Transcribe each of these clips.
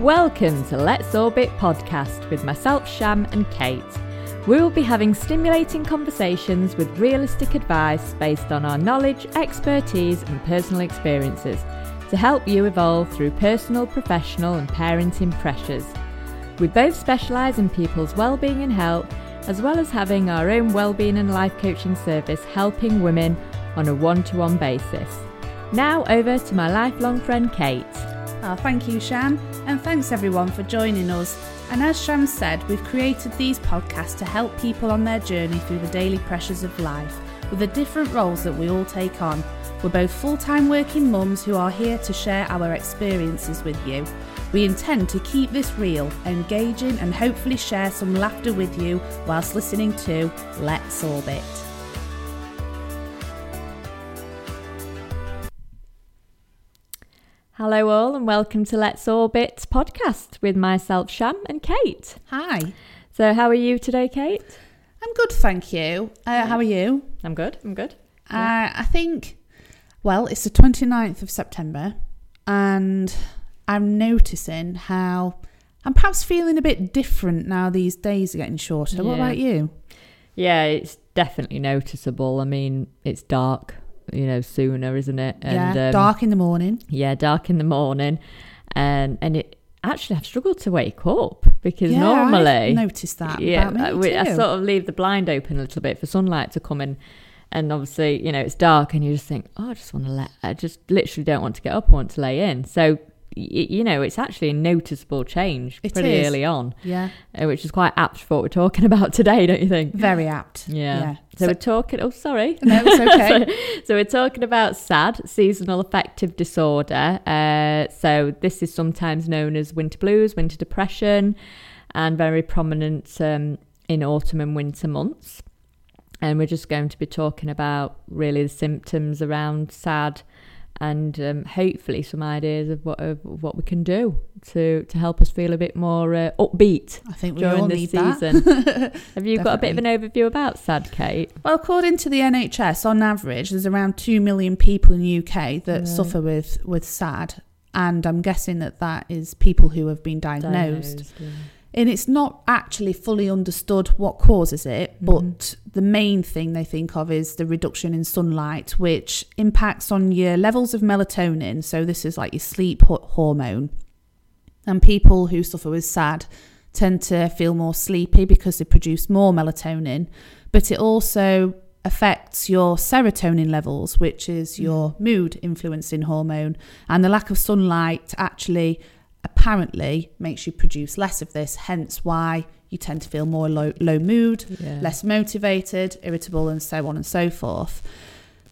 Welcome to Let's Orbit podcast with myself, Sham, and Kate. We will be having stimulating conversations with realistic advice based on our knowledge, expertise, and personal experiences to help you evolve through personal, professional, and parenting pressures. We both specialise in people's well-being and health, as well as having our own well-being and life coaching service helping women on a one-to-one basis. Now over to my lifelong friend Kate. Oh, thank you, Sham, and thanks everyone for joining us. And as Sham said, we've created these podcasts to help people on their journey through the daily pressures of life with the different roles that we all take on. We're both full time working mums who are here to share our experiences with you. We intend to keep this real, engaging, and hopefully share some laughter with you whilst listening to Let's Orbit. Hello, all, and welcome to Let's Orbit podcast with myself, Sham, and Kate. Hi, So, how are you today, Kate? I'm good, thank you. Uh, how are you? I'm good. I'm good. Uh, I think, well, it's the 29th of September, and I'm noticing how I'm perhaps feeling a bit different now these days are getting shorter. What about you? Yeah, it's definitely noticeable. I mean, it's dark, you know, sooner, isn't it? yeah, um, dark in the morning. Yeah, dark in the morning, and and it actually I've struggled to wake up because yeah, normally I've noticed that yeah, me I, we- I sort of leave the blind open a little bit for sunlight to come in. And obviously, you know, it's dark and you just think, oh, I just want to let, I just literally don't want to get up, I want to lay in. So, you know, it's actually a noticeable change It pretty is. early on, yeah, uh, which is quite apt for what we're talking about today, don't you think? very apt. Yeah. yeah. So, So- we're talking, oh, sorry. No, it's okay. so, so we're talking about SAD, seasonal affective disorder. Uh, so this is sometimes known as winter blues, winter depression, and very prominent um, in autumn and winter months. And we're just going to be talking about really the symptoms around SAD, and um, hopefully some ideas of what of what we can do to to help us feel a bit more uh, upbeat I think we during all this need season. that. Have you got a bit of an overview about SAD, Kate? Well, according to the NHS, on average, there's around two million people in the UK that Right. suffer with with SAD, and I'm guessing that that is people who have been diagnosed. Diagnosed, yeah. And it's not actually fully understood what causes it, Mhm. but the main thing they think of is the reduction in sunlight, which impacts on your levels of melatonin. So, this is like your sleep hormone. And people who suffer with SAD tend to feel more sleepy because they produce more melatonin, but it also affects your serotonin levels, which is your mood influencing hormone. And the lack of sunlight actually apparently makes you produce less of this, hence why you tend to feel more low, low mood, Yeah. less motivated, irritable, and so on and so forth.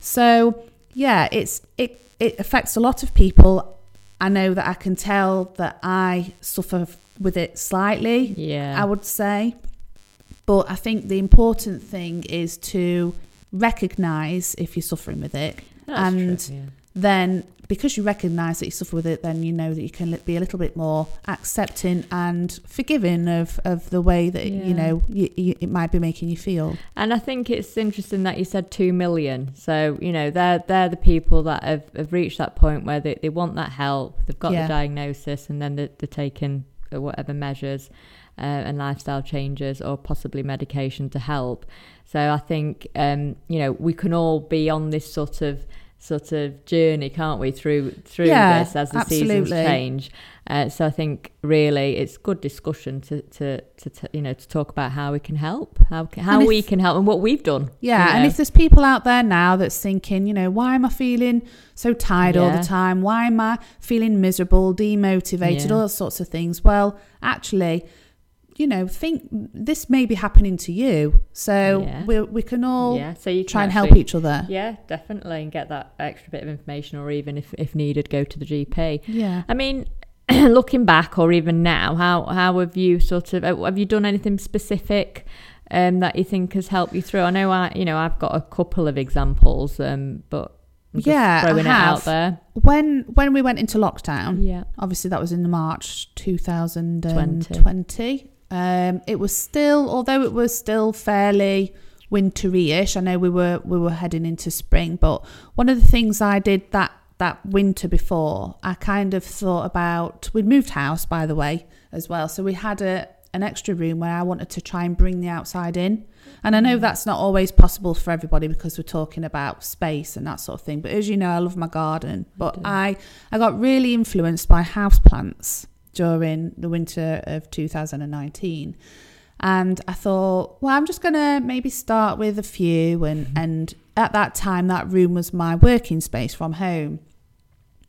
So yeah, it's it it affects a lot of people. I know that I can tell that I suffer with it slightly. Yeah. I would say, but I think the important thing is to recognize if you're suffering with it That's and true, yeah. then because you recognize that you suffer with it then you know that you can be a little bit more accepting and forgiving of, of the way that Yeah. you know you, you, it might be making you feel And I think it's interesting that you said two million. So you know they're they're the people that have, have reached that point where they, they want that help. They've got Yeah. the diagnosis, and then they're, they're taking uh, whatever measures uh, and lifestyle changes, or possibly medication to help. So I think um, you know we can all be on this sort of sort of journey, can't we, through through Yeah, this as the seasons change. Uh, so I think really it's good discussion to to, to, to you know to talk about how we can help, how how if- we can help, and what we've done. yeah you and if there's people out there now that's thinking you know why am i feeling so tired all the time why am i feeling miserable demotivated Yeah. all those sorts of things well actually you know think this may be happening to you so Yeah. we, we can all yeah, so you can try and help each other Yeah, definitely, and get that extra bit of information, or even if if needed, go to the GP. yeah I mean, looking back, or even now, how how have you sort of have you done anything specific? Um, that you think has helped you through. I know I, you know, I've got a couple of examples, um, but Yeah, throwing it out there. when when we went into lockdown Yeah, obviously that was in March 2020 um it was still although it was still fairly wintry-ish I know we were we were heading into spring but one of the things I did that that winter before, I kind of thought about we'd moved house by the way as well, so we had a an extra room where I wanted to try and bring the outside in. And I know that's not always possible for everybody because we're talking about space and that sort of thing. But as you know, I love my garden. But I, I got really influenced by houseplants during the winter of 2019. And I thought, well, I'm just going to maybe start with a few. And, Mm-hmm. and at that time, that room was my working space from home.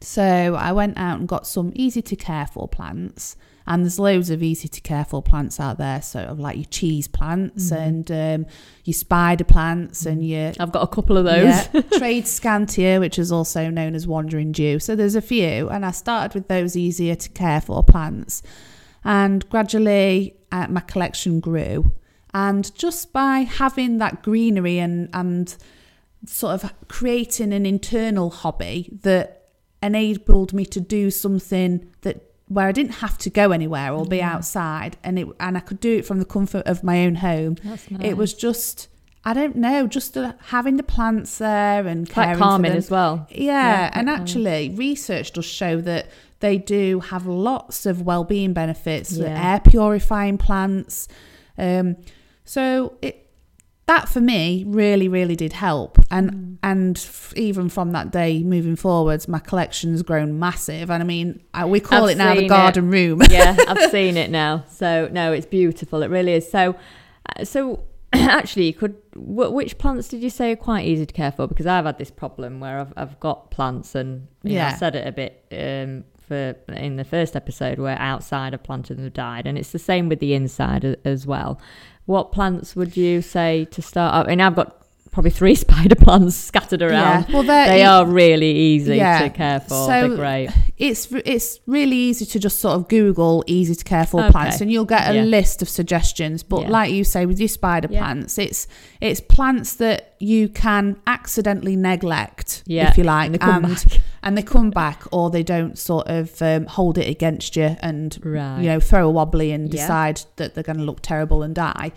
So I went out and got some easy to care for plants. And there's loads of easy to care for plants out there, sort of like your cheese plants and um, your spider plants and your I've got a couple of those. yeah, tradescantia, which is also known as wandering dew. So there's a few, and I started with those easier to care for plants, and gradually uh, my collection grew. And just by having that greenery and and sort of creating an internal hobby that enabled me to do something that where I didn't have to go anywhere or be outside, and it and I could do it from the comfort of my own home. That's nice. It was just I don't know, just having the plants there and quite calming for them. as well. Yeah, Yeah, and quite calming. actually, research does show that they do have lots of well-being benefits. Yeah. Air purifying plants. Um, so it that for me really, really did help, and Mm. and f- even from that day moving forwards, my collection's grown massive. And I mean, I, we call I've it now the seen it. garden room. yeah, I've seen it now. So no, it's beautiful. It really is. So, uh, so actually, you could. wh- Which plants did you say are quite easy to care for? Because I've had this problem where I've I've got plants, and you know, I Yeah. said it a bit um, for in the first episode where outside I've planted and have died, and it's the same with the inside as well. What plants would you say to start? up? Mean, I've got probably three spider plants scattered around. Yeah, well, they're They e- are really easy Yeah. to care for. So- They're great. it's it's really easy to just sort of Google easy to care for Okay. plants, and you'll get a Yeah. list of suggestions. But like you say, with your spider plants, it's it's plants that you can accidentally neglect, if you like, and they come and, back. and they come back, or they don't sort of um, hold it against you and Right. you know throw a wobbly and decide that they're going to look terrible and die.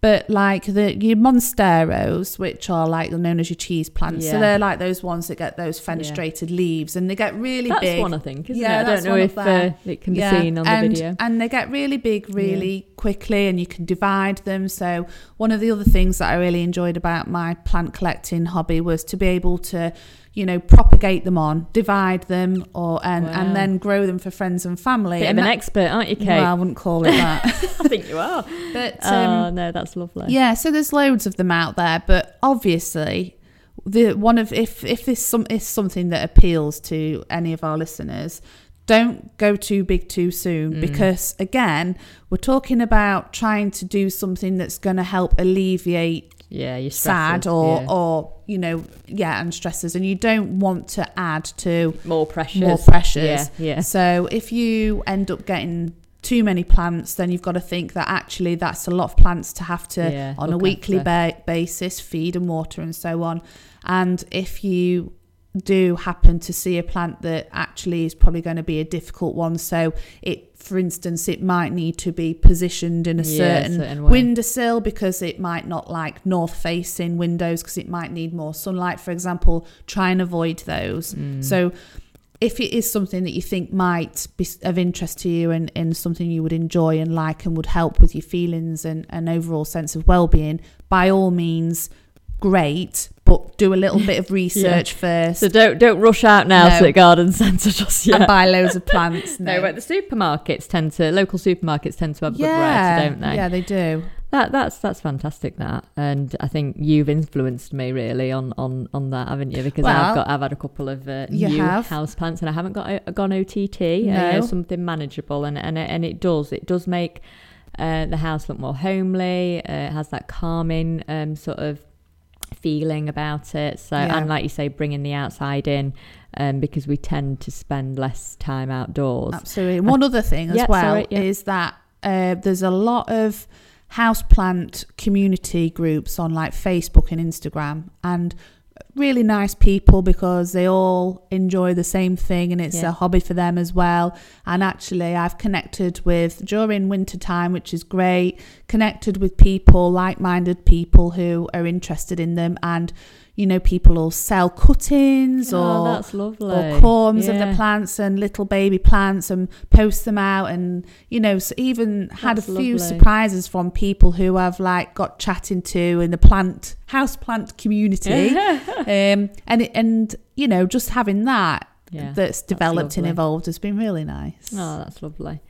But like the your monsteras, which are like known as your cheese plants, so they're like those ones that get those fenestrated leaves, and they get really That's big. That's one, I think, isn't Yeah, it? I don't know if uh, it can be seen on the and, video. And they get really big really quickly and you can divide them. So one of the other things that I really enjoyed about my plant collecting hobby was to be able to, you know, propagate them on, divide them or and, Wow. and then grow them for friends and family. Bit of an that- expert, aren't you, Kate? well, I wouldn't call it that. I think you are. but oh um, no, that's lovely. yeah, so there's loads of them out there, but obviously the one of if if this some is something that appeals to any of our listeners, don't go too big too soon Mm. because again, we're talking about trying to do something that's going to help alleviate Yeah, you're sad or or you know, yeah, and stresses and you don't want to add to more pressures. more pressures. Yeah, yeah. So if you end up getting too many plants, then you've got to think that actually that's a lot of plants to have to Yeah, on a weekly ba- basis feed and water and so on. And if you do happen to see a plant that actually is probably going to be a difficult one, so it, for instance, it might need to be positioned in a Yeah, certain, certain windowsill because it might not like north facing windows because it might need more sunlight, for example. Try and avoid those. Mm. So if it is something that you think might be of interest to you and, and something you would enjoy and like and would help with your feelings and an overall sense of well-being by all means great but do a little bit of research first So don't don't rush out now No. to the garden centre just yet. and buy loads of plants no, no, but the supermarkets tend to local supermarkets tend to have good yeah variety, don't they? yeah they do That that's that's fantastic. That, and I think you've influenced me really on on on that, haven't you? Because Well, I've got I've had a couple of uh, new have. house plants, and I haven't got a, gone OTT. uh, You No. know, something manageable, and and it, and it does it does make uh, the house look more homely. Uh, it has that calming um, sort of feeling about it. So, Yeah. and like you say, bringing the outside in. Um, because we tend to spend less time outdoors. Absolutely. One other thing as Yeah, well sorry, yeah. is that uh, there's a lot of houseplant community groups on like Facebook and Instagram and really nice people because they all enjoy the same thing and it's Yeah. a hobby for them as well. And actually I've connected with during winter time, which is great, connected with people, like minded people who are interested in them and you know, people will sell cuttings oh, or that's lovely. or corms of the plants and little baby plants and post them out and you know so even had That's a few lovely. surprises from people who I've like got chatting to in the plant house plant community um and and you know just having that Yeah, that's developed and lovely. evolved has been really nice Oh, that's lovely.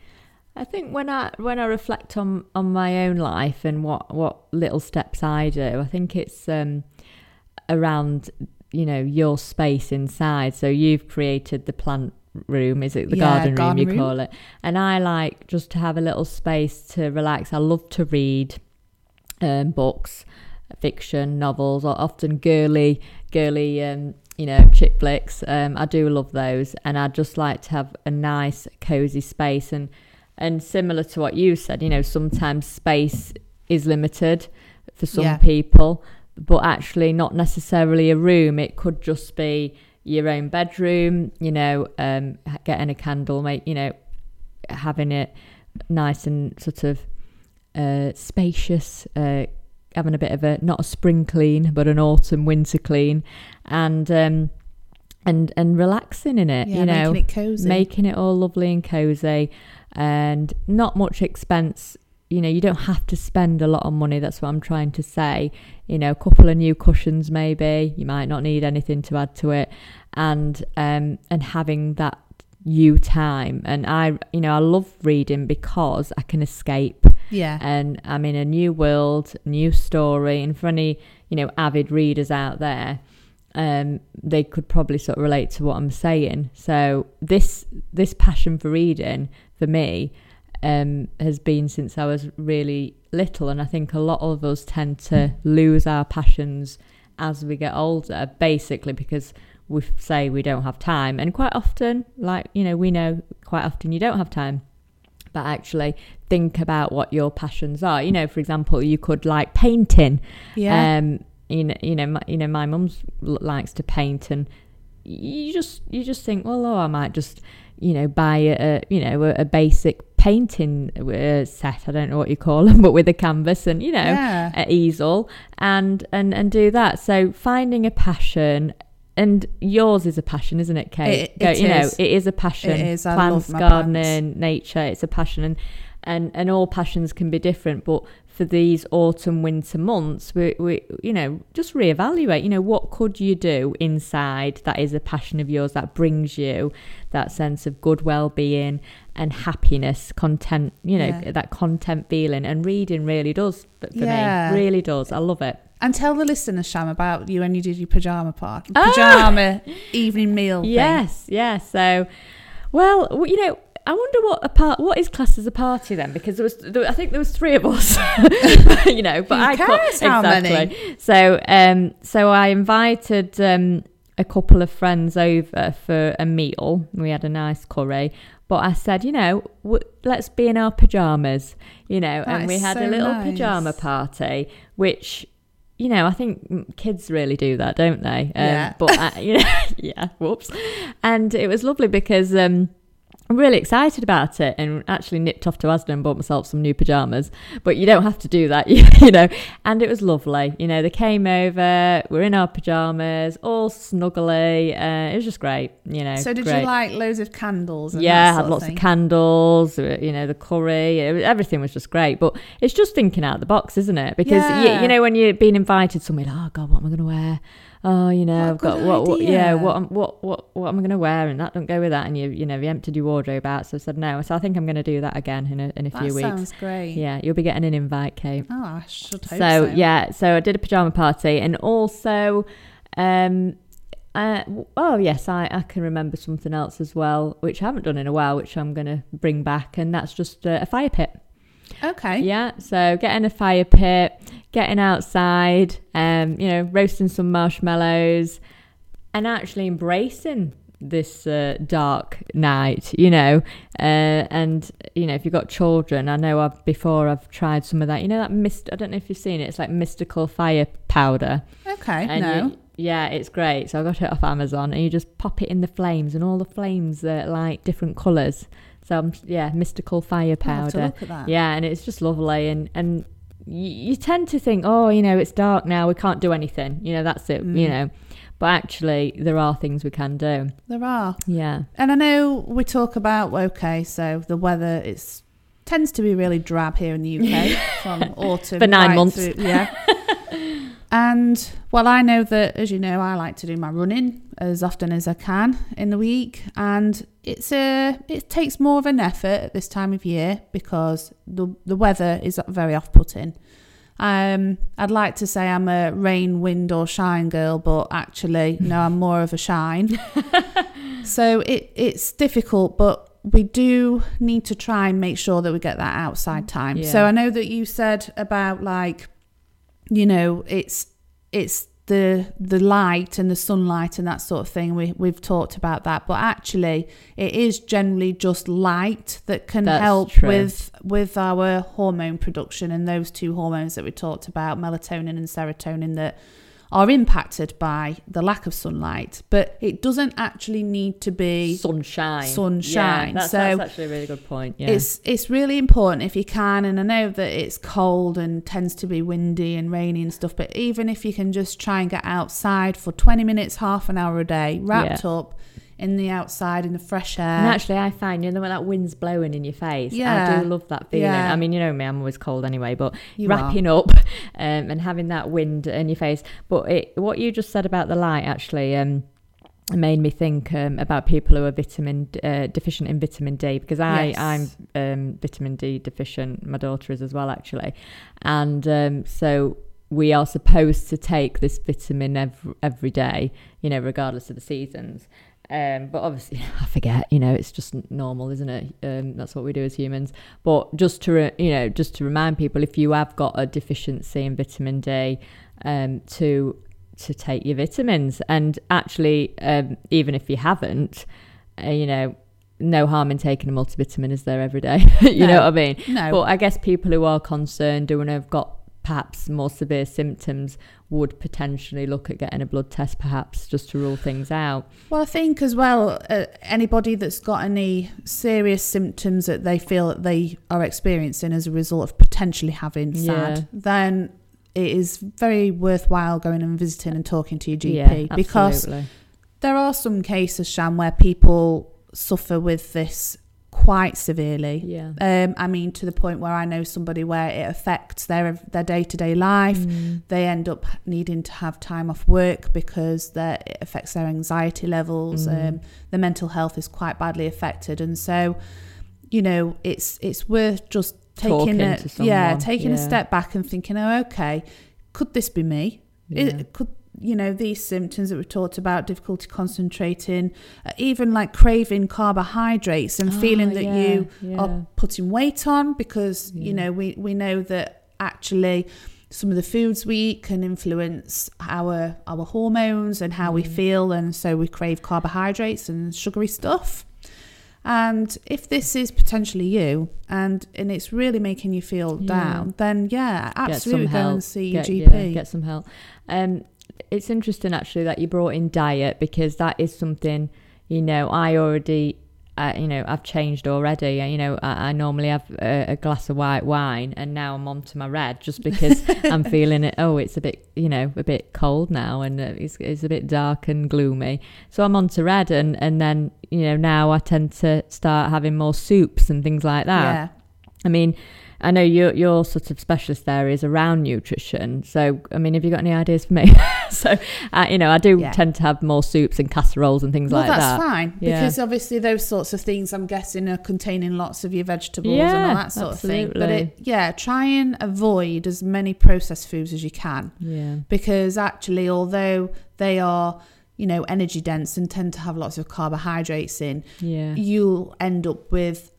I think when I when I reflect on on my own life and what what little steps I do, I think it's um around you know your space inside. So you've created the plant room, is it the Yeah, garden, garden room you room. call it? And I like just to have a little space to relax. I love to read um, books, fiction, novels, or often girly, girly, um, you know, chick flicks. Um, I do love those, and I just like to have a nice, cozy space. And and similar to what you said, you know, sometimes space is limited for some Yeah. people, but actually not necessarily a room. It could just be your own bedroom. You know, um, getting a candle, make you know, having it nice and sort of uh, spacious, uh, having a bit of a not a spring clean, but an autumn winter clean, and um, and and relaxing in it. yeah you know, making it cozy making it all lovely and cozy, and not much expense. You know, you don't have to spend a lot of money. That's what I'm trying to say. You know, a couple of new cushions, maybe. You might not need anything to add to it, and um, and having that you time. And I, you know, I love reading because I can escape yeah and I'm in a new world, new story. And for any, you know, avid readers out there, um, they could probably sort of relate to what I'm saying. So this this passion for reading for me um, has been since I was really little, and I think a lot of us tend to lose our passions as we get older, basically because we say we don't have time, and quite often, like you know, we know quite often you don't have time but actually think about what your passions are. You know, for example, you could like painting. yeah Um, you know, you know, my, you know, my mum's likes to paint, and you just you just think, well, oh, I might just you know buy a, a you know a, a basic painting uh, set. I don't know what you call them, but with a canvas and you know yeah a easel and and and do that. So finding a passion. And yours is a passion, isn't it, Kate? It- Go- it you know, it is a passion. It is. I Plants, love my gardening, nature. It's a passion, and and and all passions can be different. But for these autumn winter months, we we you know just reevaluate. You know, what could you do inside that is a passion of yours that brings you that sense of good well being and happiness, content. You know, Yeah. that content feeling, and reading really does for for Yeah. me. Really does. I love it. And tell the listeners Sham about you when you did your pajama party Ah! pajama evening meal thing. Yes, yes. So, well, you know, I wonder what a part, what is classed as a party then? Because there was, there, I think there was three of us, you know. But Who I cares how many? So, um, so I invited um a couple of friends over for a meal. We had a nice curry. But I said, you know, w- let's be in our pajamas, you know, That and we had a little nice. pajama party, which you know, I think kids really do that, don't they? Um, Yeah. But uh, you know, yeah, whoops. And it was lovely because um, I'm really excited about it, and actually nipped off to Asda and bought myself some new pajamas. But you don't have to do that, you, you know. And it was lovely. You know, they came over, we're in our pajamas, all snuggly. Uh, it was just great. You know. So did great. you like loads of candles? And Yeah, that had lots thing? of candles, uh, you know, the curry, it everything was just great. But it's just thinking out of the box, isn't it? Because, you, Yeah. you know, when you're being invited somewhere, like, oh, God, what am I going to wear? Oh, you know, I've got what, what, yeah, what, am- what, what, what am I going to wear? And that don't go with that. And you, you know, you emptied your wardrobe out. So I said no. So I think I'm going to do that again in a, in a That few weeks. sounds great. Yeah, you'll be getting an invite, Kate Oh, I should hope so. so, yeah so i did a pajama party and also um uh, oh yes I, I can remember something else as well which i haven't done in a while which i'm going to bring back and that's just uh, a fire pit Okay. yeah so getting a fire pit getting outside um you know roasting some marshmallows and actually embracing this uh, dark night you know uh, and you know if you've got children i know i've before i've tried some of that you know that mist i don't know if you've seen it it's like mystical fire powder Okay. and no. you- yeah it's great so i got it off amazon and you just pop it in the flames and all the flames are like different colors so um, yeah mystical fire I'll have to powder look at that. yeah and it's just lovely and and you tend to think, oh, you know, it's dark now, we can't do anything. You know, that's it. Mm. You know, but actually, there are things we can do. There are. Yeah. And I know we talk about okay, so the weather it's tends to be really drab here in the UK from autumn For nine right months. through- yeah. and well, I know that as you know, I like to do my running as often as I can in the week, and it's a it takes more of an effort at this time of year because the the weather is very off putting. Um, I'd like to say I'm a rain, wind, or shine girl, but actually, no, I'm more of a shine. so it it's difficult, but we do need to try and make sure that we get that outside time. So I know that you said about like, you know, it's it's the the light and the sunlight and that sort of thing. We we've talked about that, but actually, it is generally just light that can That's help true. with with our hormone production and those two hormones that we talked about, melatonin and serotonin, that are impacted by the lack of sunlight. But it doesn't actually need to be Sunshine. Sunshine. Yeah, that's, So that's actually a really good point. Yeah. it's it's really important if you can, and I know that it's cold and tends to be windy and rainy and stuff. But even if you can just try and get outside for twenty minutes, half an hour a day, wrapped up in the outside in the fresh air. And actually, I find you know when that wind's blowing in your face. Yeah. I do love that feeling. Yeah. I mean, you know me, I'm always cold anyway. But You wrapping up um, and having that wind in your face. But it, what you just said about the light actually um, made me think um, about people who are vitamin uh, deficient in vitamin D because I Yes. I'm um, vitamin D deficient. My daughter is as well actually, and um, so. We are supposed to take this vitamin every, every day, you know, regardless of the seasons. Um, but obviously, I forget. You know, it's just normal, isn't it? Um, that's what we do as humans. But just to re- you know, just to remind people, if you have got a deficiency in vitamin D, um, to to take your vitamins, and actually, um, even if you haven't, uh, you know, no harm in taking a multivitamin, is there every day? you know what I mean? no, But I guess people who are concerned and have got perhaps more severe symptoms would potentially look at getting a blood test, perhaps just to rule things out. Well, I think as well, uh, anybody that's got any serious symptoms that they feel that they are experiencing as a result of potentially having SAD, Yeah. then it is very worthwhile going and visiting and talking to your GP yeah, because there are some cases, Sham, where people suffer with this quite severely. yeah. Um, I mean, to the point where I know somebody where it affects their their day to day life. Mm. They end up needing to have time off work because that it affects their anxiety levels. Mm. Um, their mental health is quite badly affected, and so you know it's it's worth just taking Talking a yeah taking a step back and thinking, oh, okay, could this be me? Yeah. It could you know these symptoms that we've talked about difficulty concentrating uh, even like craving carbohydrates and Ah, feeling that yeah, you yeah. are putting weight on because you know we we know that actually some of the foods we eat can influence our our hormones and how we Mm. feel and so we crave carbohydrates and sugary stuff and if this is potentially you and and it's really making you feel Yeah. down then yeah absolutely go and see your get, gp yeah, get some help. Um, it's interesting actually that you brought in diet because that is something you know I already. Uh, you know, I've changed already. Uh, You know, I, I normally have a, a glass of white wine, and now I'm on to my red just because I'm feeling it. Oh, it's a bit, you know, a bit cold now, and uh, it's, it's a bit dark and gloomy. So I'm on to red, and and then you know now I tend to start having more soups and things like that. yeah I mean, I know your your sort of specialist area is around nutrition. So, I mean, have you got any ideas for me? so, uh, you know, I do Yeah. tend to have more soups and casseroles and things well, like that's that. That's fine Yeah. because obviously those sorts of things I'm guessing are containing lots of your vegetables and all that sort of thing. But it, yeah, try and avoid as many processed foods as you can Yeah. because actually, although they are you know energy dense and tend to have lots of carbohydrates in, Yeah. you'll end up with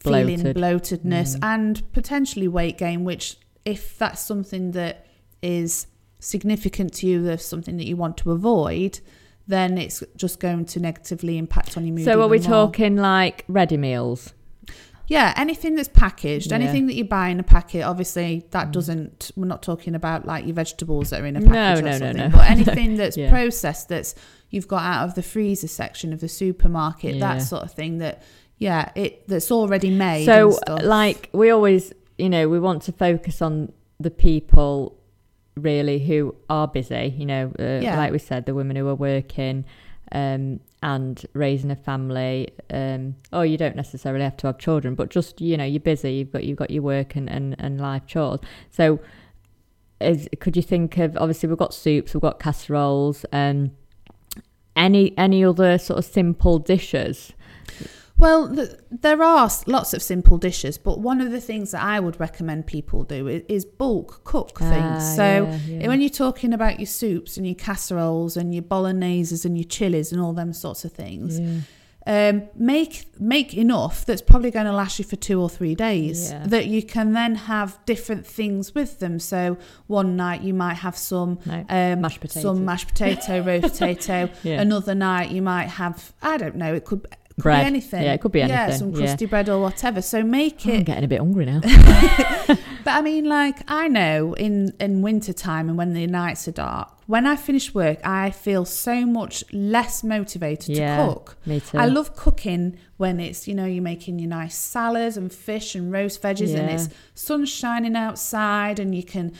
feeling bloatedness Mm. and potentially weight gain. Which, if that's something that is significant to you, there's something that you want to avoid, then it's just going to negatively impact on your mood. So, are we more. talking like ready meals? Yeah, anything that's packaged, Yeah. anything that you buy in a packet. Obviously, that Mm. doesn't. We're not talking about like your vegetables that are in a No, package or no, no, something. no. But anything that's Yeah. processed, that's you've got out of the freezer section of the supermarket, Yeah. that sort of thing. That yeah, it that's already made. So, and stuff. like, we always, you know, we want to focus on the people really who are busy, you know, uh, Yeah. like we said, the women who are working um, and raising a family. Um, or you don't necessarily have to have children, but just you know, you're busy. You've got you've got your work and, and, and life chores. So, is could you think of obviously we've got soups, we've got casseroles, and any any other sort of simple dishes? Well, th- there are lots of simple dishes, but one of the things that I would recommend people do is, is bulk cook things. Ah, so yeah, yeah. when you're talking about your soups and your casseroles and your bologneses and your chilies and all them sorts of things, Yeah. um, make make enough that's probably going to last you for two or three days that you can then have different things with them. So one night you might have some No, um, mashed potatoes. some mashed potato, roast potato. Another night you might have I don't know. It could. Could Bread. Be anything. Yeah, it could be anything. Yeah, some yeah. crusty bread or whatever. So make Oh, I'm getting a bit hungry now. But I mean, like I know in in winter time and when the nights are dark, when I finish work, I feel so much less motivated Yeah. to cook. Me too. I love cooking when it's, you know, you're making your nice salads and fish and roast veggies and it's sun shining outside and you can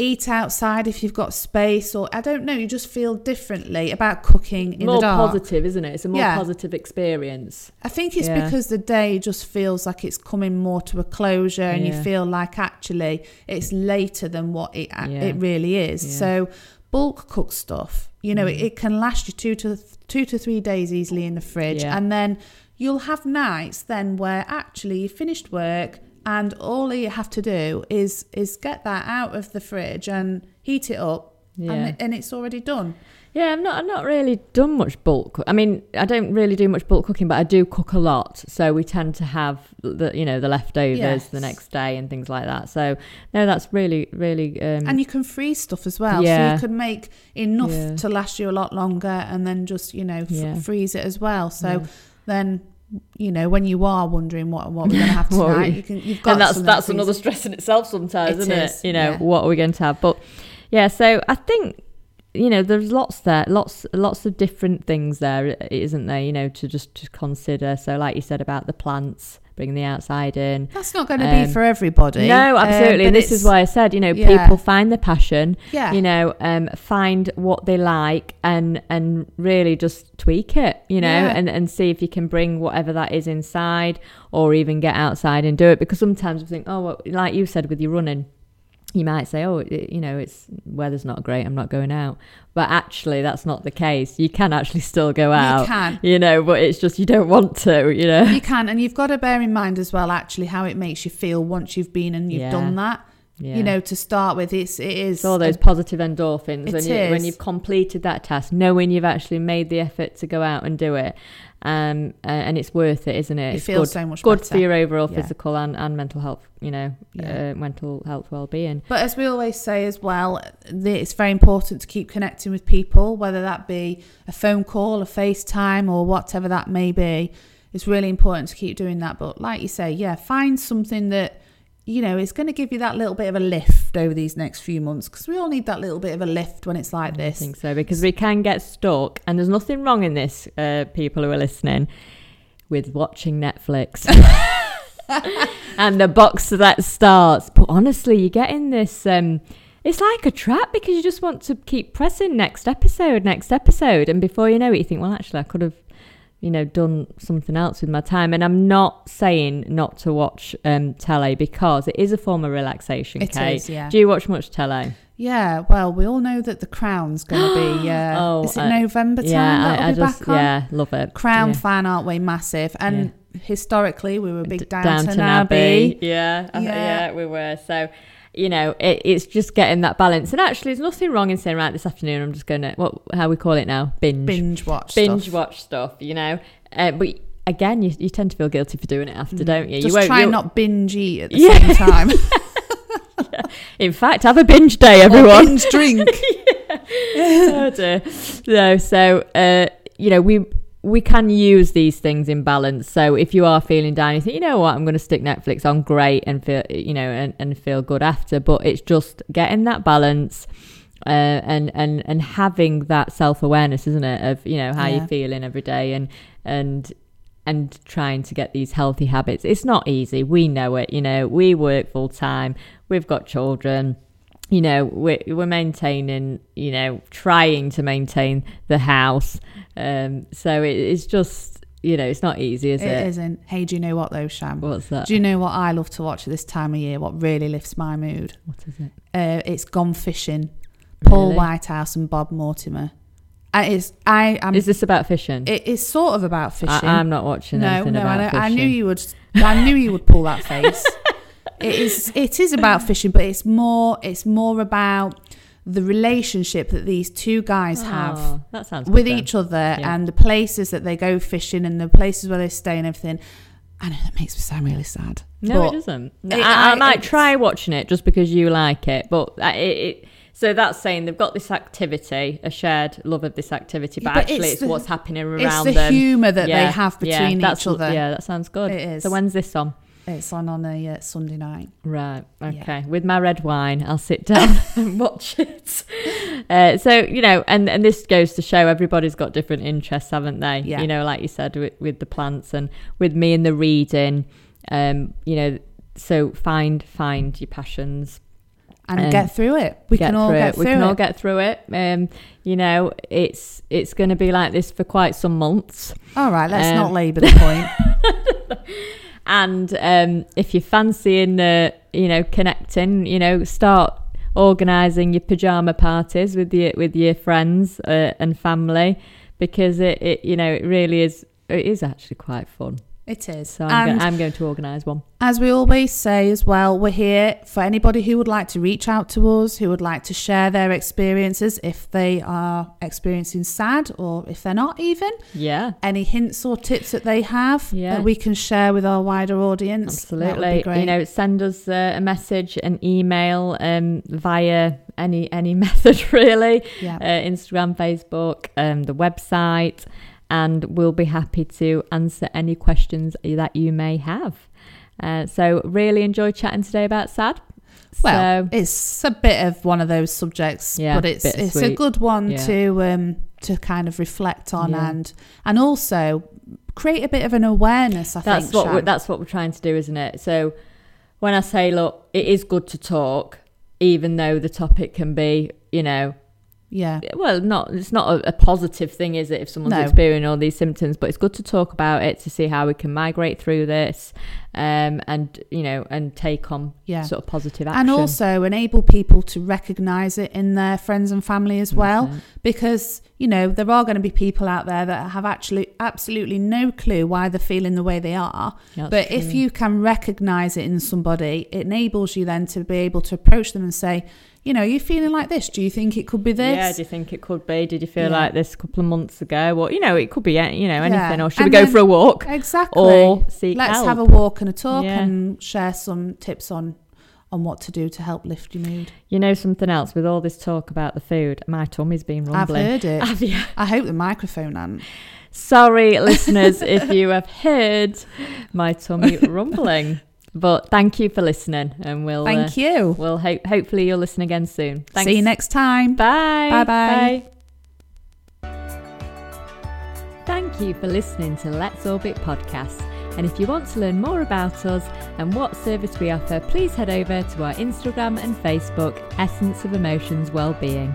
eat outside if you've got space or I don't know, you just feel differently about cooking in more the dark. positive, isn't it? It's a more Yeah. positive experience. I think it's Yeah. because the day just feels like it's coming more to a closure and you feel like actually it's later than what it Yeah. it really is. Yeah. So bulk cook stuff, you know, Mm. it, it can last you 2 to 2 to 3 days easily in the fridge Yeah. and then you'll have nights then where actually you finished work and all you have to do is is get that out of the fridge and heat it up Yeah. and, and it's already done. Yeah, I'm not. I've not really done much bulk. I mean, I don't really do much bulk cooking, but I do cook a lot. So we tend to have the, you know, the leftovers Yes. the next day and things like that. So no, that's really, really. Um, And you can freeze stuff as well. So Yeah. you could make enough Yeah. to last you a lot longer and then just, you know, f- freeze it as well. So then, you know, when you are wondering what, what we're going to have tonight, you can, you've got and that's that's another stress in itself sometimes, It isn't is, it? You know, yeah. what are we going to have? But yeah, so I think you know there's lots there, lots lots of different things there, isn't there? You know, to just to consider. So like you said about the plants, bringing the outside in. That's not going to Um, be for everybody. No, um, absolutely. and this is why I said, you know, yeah. people find the passion, Yeah. you know, um, find what they like and and really just tweak it, you know, Yeah. and, and see if you can bring whatever that is inside or even get outside and do it. Because sometimes we think, oh, well, like you said with your running, you might say, oh, it, you know, it's weather's not great, I'm not going out. But actually, that's not the case. You can actually still go out. You can. You know, but it's just you don't want to, you know. You can. And you've got to bear in mind as well, actually, how it makes you feel once you've been and you've Yeah. done that. Yeah. You know, to start with, it's, it is. It's all those a- positive endorphins when, you, when you've completed that task, knowing you've actually made the effort to go out and do it, um, and it's worth it, isn't it? It it's feels good, so much good better. for your overall Yeah. physical and, and mental health. You know, Yeah. uh, mental health well-being. But as we always say as well, the- it's very important to keep connecting with people, whether that be a phone call, a FaceTime, or whatever that may be. It's really important to keep doing that. But like you say, yeah, find something that, you know, it's going to give you that little bit of a lift over these next few months because we all need that little bit of a lift when it's like this. I think so because we can get stuck, and there's nothing wrong in this. Uh, people who are listening with watching Netflix. and the box that starts. But honestly, you get in this. Um, it's like a trap because you just want to keep pressing next episode, next episode, and before you know it, you think, well, actually, I could have, you know, done something else with my time. And I'm not saying not to watch um, telly because it is a form of relaxation. It Kate. is, yeah. Do you watch much telly? Yeah, well, we all know that the Crown's going to be. Uh, Oh, is it uh, November time yeah, I, I be just back on? yeah love it. Crown yeah. fan, aren't we? Massive. And historically, we were big D- Downton, Abbey. Yeah, I- Yeah. yeah, we were. So, you know, it, it's just getting that balance. And actually, there's nothing wrong in saying, right, this afternoon, I'm just going to, what, how we call it now? Binge. Binge watch. Binge stuff. watch stuff, you know. Uh, but again, you, you tend to feel guilty for doing it after, don't you? Mm. Just you try and not binge eat at the Yeah. same time. In fact, have a binge day, Or everyone. binge drink. oh dear. No, so uh, you know we we can use these things in balance. So if you are feeling down, you think, you know what, I'm going to stick Netflix on, great, and feel you know and, and feel good after. But it's just getting that balance. Uh, and and and having that self awareness, isn't it, of you know how Yeah. you're feeling every day, and and and trying to get these healthy habits. It's not easy. We know it. You know, we work full time. We've got children. You know, we're, we're maintaining, you know, trying to maintain the house. Um, so it, it's just, you know, it's not easy, is it? It isn't. Hey, do you know what though, Sham? What's that? Do you know what I love to watch at this time of year? What really lifts my mood? what is it? Uh, it's Gone Fishing. Paul Really? Whitehouse and Bob Mortimer. And it's I am. Is this about fishing? it is sort of about fishing. I, I'm not watching no, anything no, about I, fishing. I knew you would. I knew you would pull that face. it is. It is about fishing, but it's more. It's more about the relationship that these two guys have Oh, that sounds with then. each other Yeah. and the places that they go fishing and the places where they stay and everything. I know that makes me sound really sad. No, it doesn't. it- I, I I- might try watching it just because you like it, but uh, it, it. So that's saying they've got this activity, a shared love of this activity, but, But actually it's it's, the- what's happening It's around the humour that Yeah, they have between that's- each other. Yeah, that sounds good. It is. So when's this on? It's on on a uh, Sunday night. Right. Yeah. Okay. With my red wine, I'll sit down and watch it. Uh, so you know, and and this goes to show everybody's got different interests, haven't they? Yeah. You know, like you said with, with the plants and with me and the reading. Um, you know, so find find your passions. And Um, get through it. We can all through get it. through we can it. all get through it. Um, you know, it's it's going to be like this for quite some months. all right, let's um, not labour the point. And um, if you're fancying, uh, you know, connecting, you know, start organising your pajama parties with your with your friends uh, and family because it, it, you know, it really is. It is actually quite fun. It is. So I'm, go- I'm going to organise one. as we always say as well, we're here for anybody who would like to reach out to us, who would like to share their experiences if they are experiencing sad or if they're not even. Yeah, Any hints or tips that they have Yeah. that we can share with our wider audience. That would be absolutely. great. You know, send us uh, a message, an email um, via any any method really. yeah. uh, Instagram, Facebook, um, the website, and we'll be happy to answer any questions that you may have. Uh, so, really enjoyed chatting today about sad. Well, so, it's a bit of one of those subjects, Yeah, but it's it's a good one Yeah. to um to kind of reflect on Yeah. and and also create a bit of an awareness. I that's think what we're, that's what we're trying to do, isn't it? So, when I say, look, it is good to talk, even though the topic can be, you know, yeah, well, not it's not a, a positive thing, is it? If someone's No. experiencing all these symptoms, but it's good to talk about it to see how we can migrate through this, um, and you know, and take on yeah. sort of positive action. And also enable people to recognise it in their friends and family as well, That's it. because you know there are going to be people out there that have actually absolutely no clue why they're feeling the way they are. That's but if you can recognise it in somebody, it enables you then to be able to approach them and say, you know, you're feeling like this. Do you think it could be this? Yeah, do you think it could be? Did you feel Yeah. like this a couple of months ago? Or, you know, it could be, uh, you know, anything. Yeah. Or should And we go then- for a walk? Exactly. Or seek Let's help? have a walk and a talk Yeah. and share some tips on on what to do to help lift your mood. You know something else? With all this talk about the food, my tummy's been rumbling. I've heard it. Have you? I hope the microphone and Sorry, listeners, if you have heard my tummy rumbling. But thank you for listening, and we'll thank uh, you. We'll hope hopefully you'll listen again soon. Thanks. See you next time. Bye. Bye-bye. Thank you for listening to Let's Orbit podcast. And if you want to learn more about us and what service we offer, please head over to our Instagram and Facebook, Essence of Emotions Wellbeing.